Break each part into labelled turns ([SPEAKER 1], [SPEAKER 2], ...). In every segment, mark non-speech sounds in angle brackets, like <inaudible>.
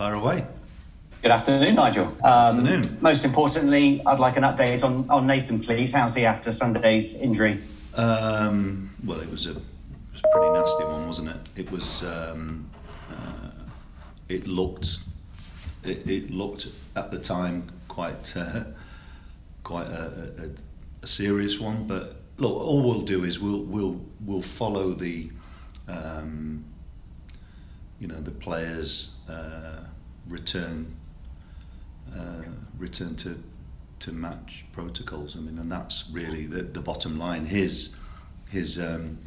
[SPEAKER 1] fire away.
[SPEAKER 2] Good afternoon, Nigel. Um,
[SPEAKER 1] afternoon.
[SPEAKER 2] Most importantly, I'd like an update on, on Nathan, please. How's he after Sunday's injury?
[SPEAKER 1] Um, well, it was a, it was a pretty nasty one, wasn't it? It was. Um, uh, it looked. It, it, looked at the time quite uh, quite a, a, a, serious one, but look, all we'll do is we'll we'll we'll follow the. Um, you know the players uh, return uh, return to to match protocols. I mean, and that's really the, the bottom line. His his um,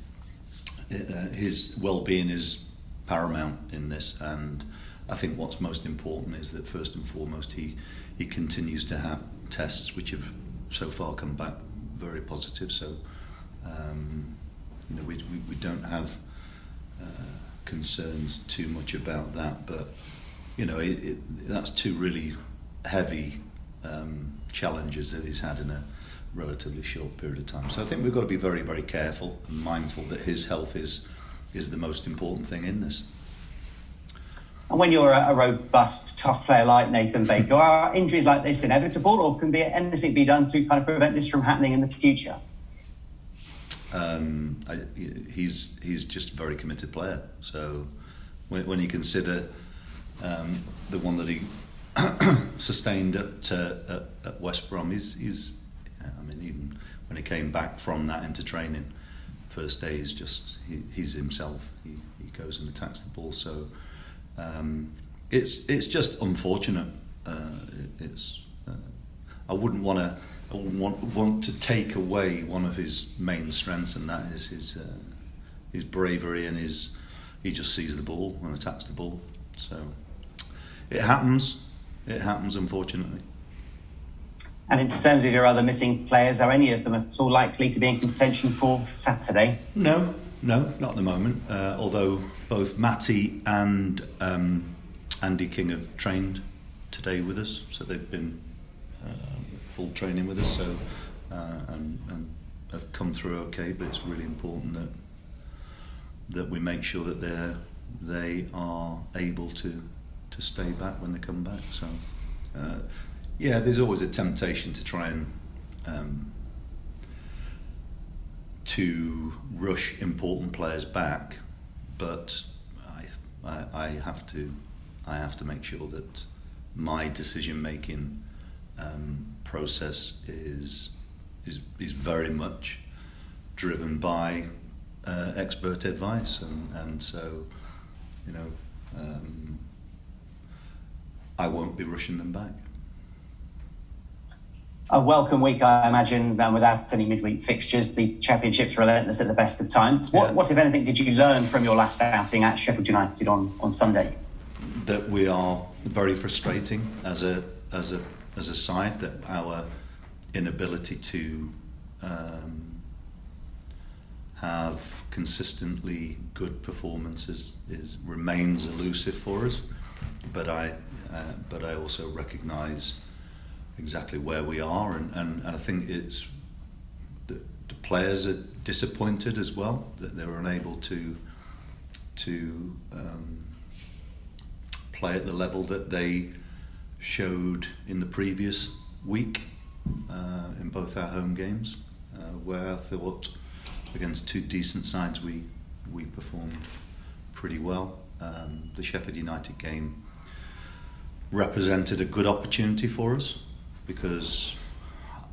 [SPEAKER 1] uh, his well-being is paramount in this, and I think what's most important is that first and foremost he he continues to have tests which have so far come back very positive. So um, you know we, we, we don't have uh, concerns too much about that, but you know it, it, that's two really heavy um, challenges that he's had in a relatively short period of time. So I think we've got to be very, very careful and mindful that his health is is the most important thing in this.
[SPEAKER 2] And when you're a, robust, tough player like Nathan Baker, are injuries like this inevitable, or can be anything be done to kind of prevent this from happening in the future?
[SPEAKER 1] Um, I, he's he's just a very committed player. So when, when you consider um, the one that he <coughs> sustained at, uh, at, at West Brom. is he's, I mean, even when he came back from that into training, first day is just he, he's himself. He, he goes and attacks the ball. So um, it's it's just unfortunate. Uh, it's uh, I wouldn't want to want want to take away one of his main strengths, and that is his uh, his bravery and his he just sees the ball and attacks the ball. So it happens it happens, unfortunately.
[SPEAKER 2] And in terms of your other missing players, are any of them at all likely to be in contention for Saturday?
[SPEAKER 1] No, no, not at the moment. Uh, although both Matty and um, Andy King have trained today with us, so they've been uh, full training with us, so uh, and, and have come through okay. But it's really important that that we make sure that they're they are able to to stay back when they come back. So, uh, yeah, there's always a temptation to try and um, to rush important players back, but I, I, I, have to I have to make sure that my decision making um, process is is is very much driven by uh, expert advice, and and so you know. Um, I won't be rushing them back.
[SPEAKER 2] A welcome week, I imagine, and without any midweek fixtures. The Championship's relentless at the best of times. What, yeah. what, if anything, did you learn from your last outing at Sheffield United on, on Sunday?
[SPEAKER 1] That we are very frustrating as a as a as a side. That our inability to um, have consistently good performances is remains elusive for us. But I uh, but I also recognise exactly where we are, and, and, and I think it's the, the, players are disappointed as well that they were unable to to um, play at the level that they showed in the previous week uh, in both our home games, uh, where I thought against two decent sides we we performed pretty well. Um, the Sheffield United game represented a good opportunity for us because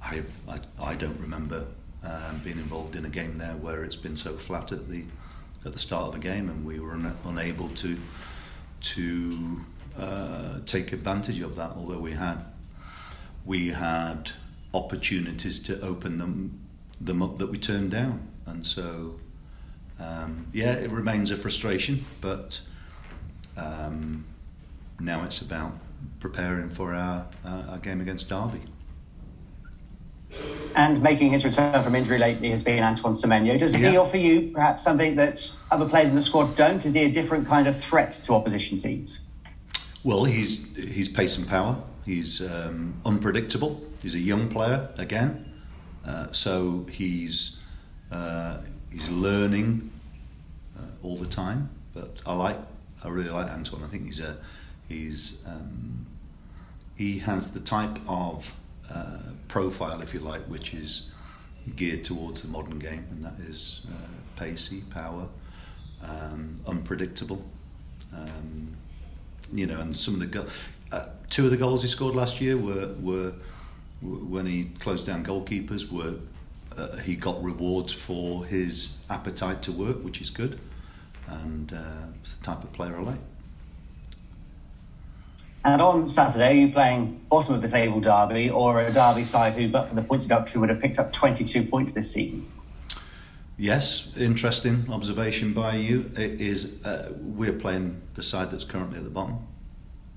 [SPEAKER 1] I've, I, I don't remember um, being involved in a game there where it's been so flat at the at the start of a game and we were un- unable to to uh, take advantage of that although we had we had opportunities to open them them up that we turned down. And so um, yeah it remains a frustration but um, now it's about preparing for our, uh, our game against Derby.
[SPEAKER 2] And making his return from injury lately has been Antoine Semenyo. Does yeah. he offer you perhaps something that other players in the squad don't? Is he a different kind of threat to opposition teams?
[SPEAKER 1] Well, he's he's pace and power. He's um, unpredictable. He's a young player again, uh, so he's uh, he's learning uh, all the time. But I like I really like Antoine. I think he's a He's um, he has the type of uh, profile, if you like, which is geared towards the modern game, and that is uh, pacey, power, um, unpredictable. Um, you know, and some of the go- uh, two of the goals he scored last year were were when he closed down goalkeepers were uh, he got rewards for his appetite to work, which is good, and uh, it's the type of player I like.
[SPEAKER 2] And on Saturday, you're playing bottom of the table derby or a derby side who, but for the points deduction, would have picked up 22 points this season.
[SPEAKER 1] Yes, interesting observation by you. It is uh, we're playing the side that's currently at the bottom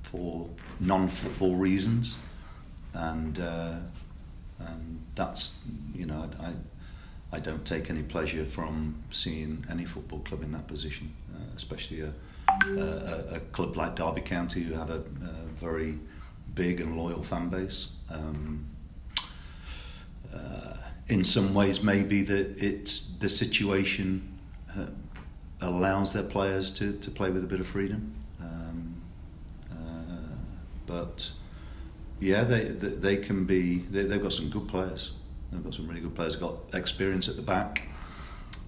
[SPEAKER 1] for non-football reasons, and uh, that's you know I, I don't take any pleasure from seeing any football club in that position, uh, especially a, a, a club like Derby County who have a, a very big and loyal fan base. Um, uh, in some ways, maybe that it's the situation uh, allows their players to, to play with a bit of freedom. Um, uh, but yeah, they, they, they can be. They, have got some good players. They've got some really good players. They've got experience at the back.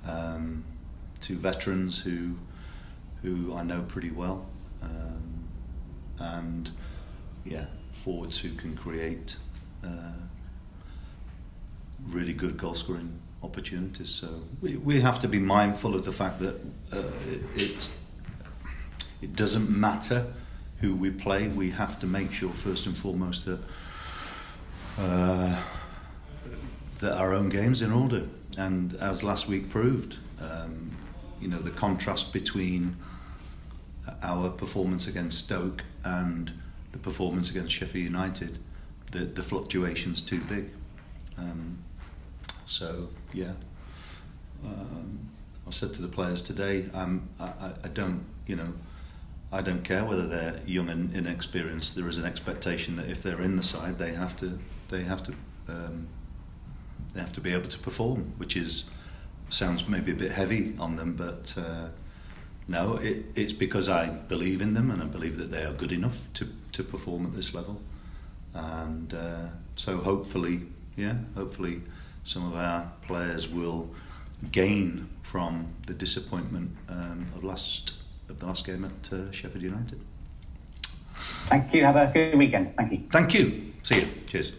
[SPEAKER 1] Um, two veterans who who I know pretty well, um, and yeah, forwards who can create. Uh, really good goal scoring opportunities. So we, we have to be mindful of the fact that uh, it, it doesn't matter who we play. We have to make sure first and foremost that uh, that our own games in order. And as last week proved, um, you know the contrast between our performance against Stoke and the performance against Sheffield United, the, the fluctuation's too big. Um, so yeah, um, I've said to the players today, um, I, I don't, you know, I don't care whether they're young and inexperienced. There is an expectation that if they're in the side, they have to, they have to, um, they have to be able to perform, which is sounds maybe a bit heavy on them, but. Uh, no, it, it's because I believe in them and I believe that they are good enough to, to perform at this level. And uh, so hopefully, yeah, hopefully some of our players will gain from the disappointment um, of last of the last game at uh, Sheffield United.
[SPEAKER 2] Thank you. Have a good weekend. Thank you.
[SPEAKER 1] Thank you. See you. Cheers.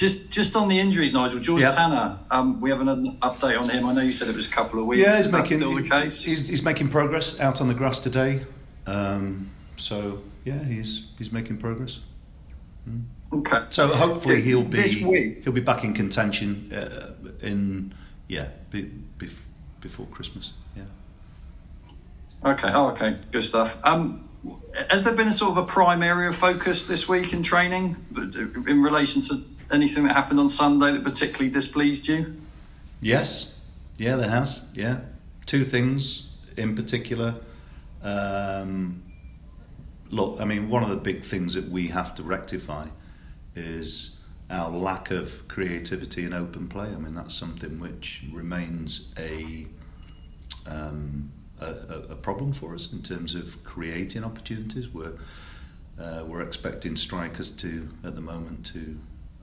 [SPEAKER 3] Just just on the injuries, Nigel. George yep. Tanner, um, we have an update on him. I know you said it was a couple of weeks.
[SPEAKER 1] Yeah, he's making still the case. He's, he's, making progress out on the grass today. Um, so yeah, he's he's making progress.
[SPEAKER 3] Mm. Okay.
[SPEAKER 1] So hopefully he'll be he'll be back in contention uh, in yeah be, be, before Christmas. Yeah.
[SPEAKER 3] Okay. Oh, okay. Good stuff. Um, has there been a sort of a prime area of focus this week in training in relation to anything that happened on Sunday that particularly displeased you?
[SPEAKER 1] Yes. Yeah, there has. Yeah, two things in particular. Um, look, I mean, one of the big things that we have to rectify is our lack of creativity and open play. I mean, that's something which remains a, um, a, a, problem for us in terms of creating opportunities. We're, uh, we're expecting strikers to, at the moment, to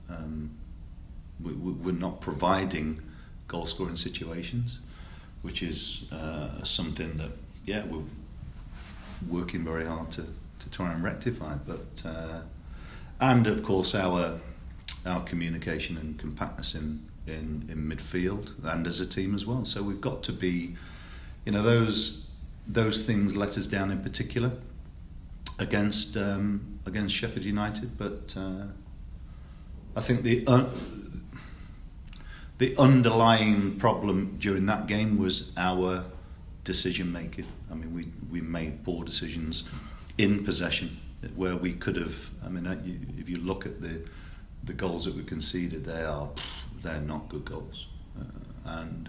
[SPEAKER 1] um, we, we're not providing goal scoring situations, which is uh, something that, yeah, we're working very hard to, to try and rectify. But uh, and of course our our communication and compactness in, in, in midfield and as a team as well. So we've got to be, you know, those those things let us down in particular against um, against Sheffield United, but uh, I think the un- the underlying problem during that game was our decision making. I mean, we we made poor decisions in possession where we could have. I mean, uh, if you look at the the goals that we conceded, they are they're not good goals, uh, and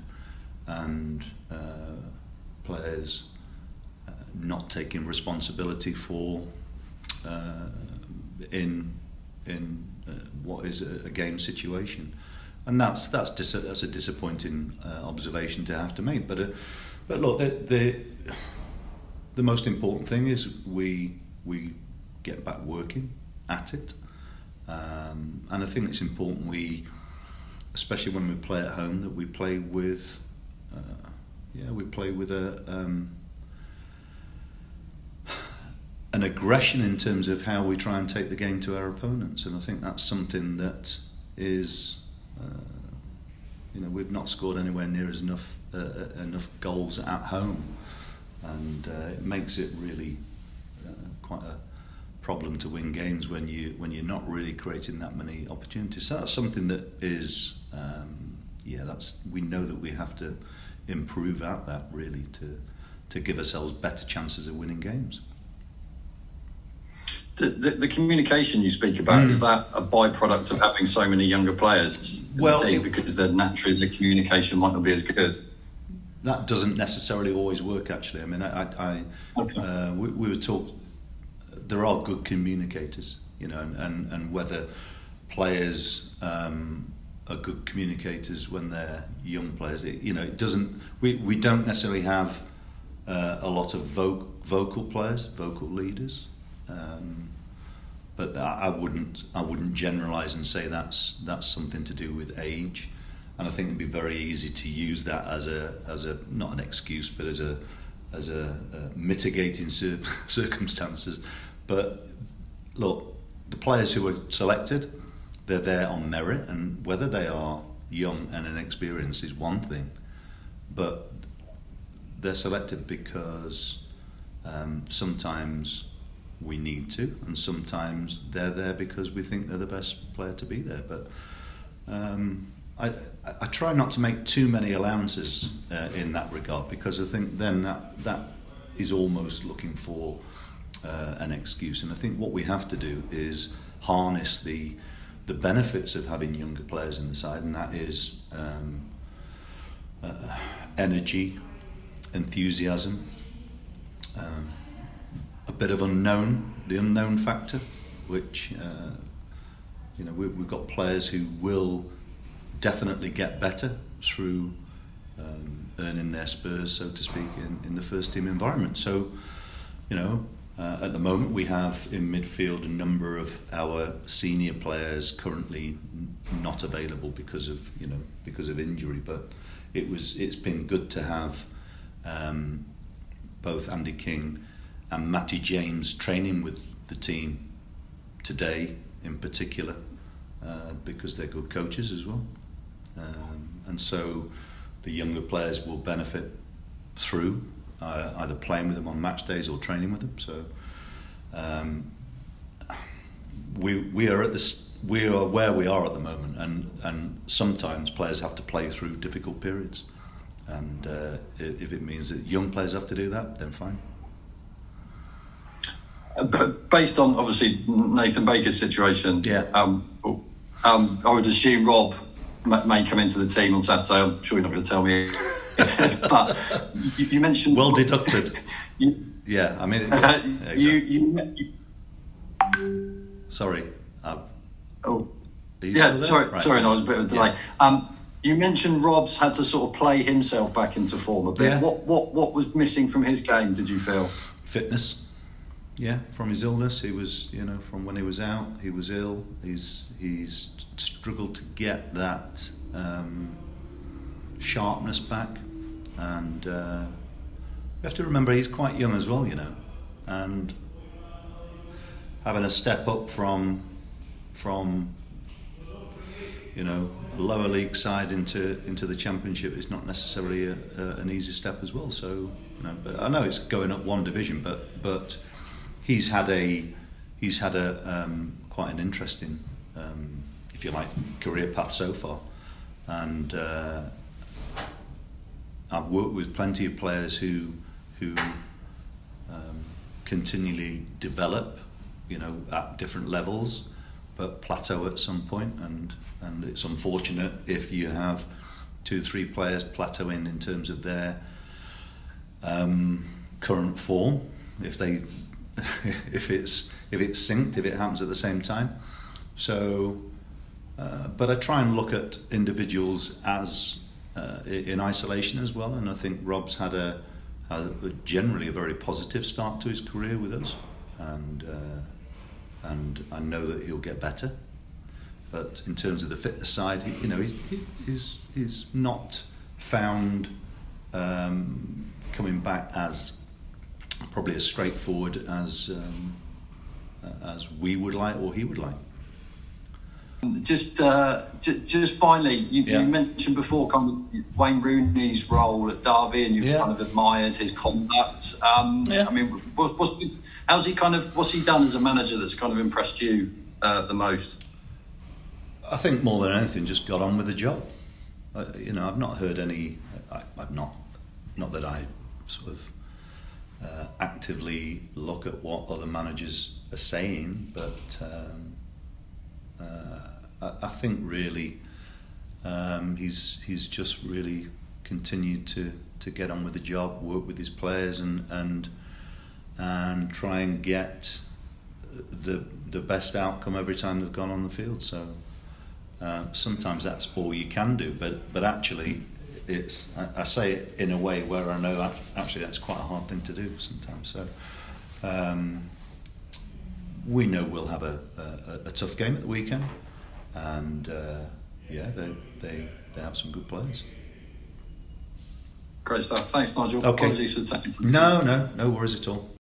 [SPEAKER 1] and uh, players uh, not taking responsibility for uh, in in uh, what is a, a, game situation, and that's that's dis- that's a disappointing observation to have to make. But but look, the, the the most important thing is we we get back working at it. Um, and I think it's important we, especially when we play at home, that we play with, uh, yeah, we play with a um, an aggression in terms of how we try and take the game to our opponents. And I think that's something that is, uh, you know, we've not scored anywhere near as enough uh, uh enough goals at home, and uh, it makes it really uh, quite a problem to win games when you when you're not really creating that many opportunities. So that's something that is, um, yeah, that's we know that we have to improve at that really to to give ourselves better chances of winning games.
[SPEAKER 3] The, the, the communication you speak about mm. is that a byproduct of having so many younger players well, the because then naturally the communication might not be as good
[SPEAKER 1] that doesn't necessarily always work actually i mean i, I okay. uh, we, we were talk there are good communicators, you know, and, and, and whether players um, are good communicators when they're young players, it, you know, it doesn't. We, we don't necessarily have uh, a lot of vo- vocal players, vocal leaders. Um, but I, wouldn't I wouldn't generalise and say that's that's something to do with age, and I think it'd be very easy to use that as a as a not an excuse but as a as a, a mitigating cir- <laughs> circumstances. But look, the players who were selected, they're there on merit, and whether they are young and inexperienced is one thing, but they're selected because um, sometimes we need to, and sometimes they're there because we think they're the best player to be there. But um, I, I try not to make too many allowances uh, in that regard because I think then that that is almost looking for uh, an excuse. And I think what we have to do is harness the the benefits of having younger players in the side, and that is um, uh, energy, enthusiasm, um, bit of unknown, the unknown factor, which uh, you know we, we've got players who will definitely get better through um, earning their spurs, so to speak, in, in the first team environment. So, you know, uh, at the moment, we have in midfield a number of our senior players currently n- not available because of you know because of injury. But it was it's been good to have um, both Andy King and Matty James training with the team today in particular uh, because they're good coaches as well, um, and so the younger players will benefit through uh, either playing with them on match days or training with them. So um, we we are at this we are where we are at the moment, and and sometimes players have to play through difficult periods, and uh, if it means that young players have to do that, then fine.
[SPEAKER 3] But based on obviously Nathan Baker's situation,
[SPEAKER 1] yeah.
[SPEAKER 3] Um, um, I would assume Rob may come into the team on Saturday. I'm sure you're not going to tell me <laughs> but you, you, mentioned
[SPEAKER 1] well deducted. <laughs> you, yeah, I mean, <laughs>
[SPEAKER 3] uh, exactly. you, you,
[SPEAKER 1] Sorry.
[SPEAKER 3] Uh, oh, yeah. Sorry, right. sorry. No, I was a bit of a delay. Yeah. Um, you mentioned Rob's had to sort of play himself back into form a bit. Yeah. What what what was missing from his game? Did you feel
[SPEAKER 1] fitness? Yeah, from his illness, he was you know from when he was out, he was ill. He's he's struggled to get that um, sharpness back and uh, you have to remember he's quite young as well, you know, and having a step up from from you know a lower league side into into the championship is not necessarily a, a, an easy step as well. So you know, but I know it's going up one division, but but he's had a he's had a um, quite an interesting, um, if you like, career path so far, and. Uh, I've worked with plenty of players who who um, continually develop, you know, at different levels, but plateau at some point, and and it's unfortunate if you have two, three players plateauing in terms of their um, current form. If they, <laughs> if it's if it's synced, if it happens at the same time, so. Uh, but I try and look at individuals as uh, in isolation as well. And I think Rob's had a, a, generally a very positive start to his career with us. and uh, and I know that he'll get better. But in terms of the fitness side, he, you know, he's, he's he's not found um, coming back as probably as straightforward as um, as we would like or he would like.
[SPEAKER 3] Just, uh, j- just finally, you, yeah. you, mentioned before kind of Wayne Rooney's role at Derby, and you've yeah. kind of admired his conduct. Um, yeah. I mean, what, what's, how's he kind of what's he done as a manager that's kind of impressed you uh, the most?
[SPEAKER 1] I think more than anything, just got on with the job. Uh, you know, I've not heard any. I, have not, not that I sort of uh, actively look at what other managers are saying, but um, uh, I, I, think really um, he's he's just really continued to, to get on with the job, work with his players, and and and try and get the the best outcome every time they've gone on the field. So uh, sometimes that's all you can do, but but actually it's I, I, say it in a way where I know actually that's quite a hard thing to do sometimes. So um, we know we'll have a, a, a, tough game at the weekend, and uh, yeah, they, they they have some good players.
[SPEAKER 3] Great stuff. Thanks, Nigel.
[SPEAKER 1] Okay.
[SPEAKER 3] Apologies for the
[SPEAKER 1] No, no, no worries at all.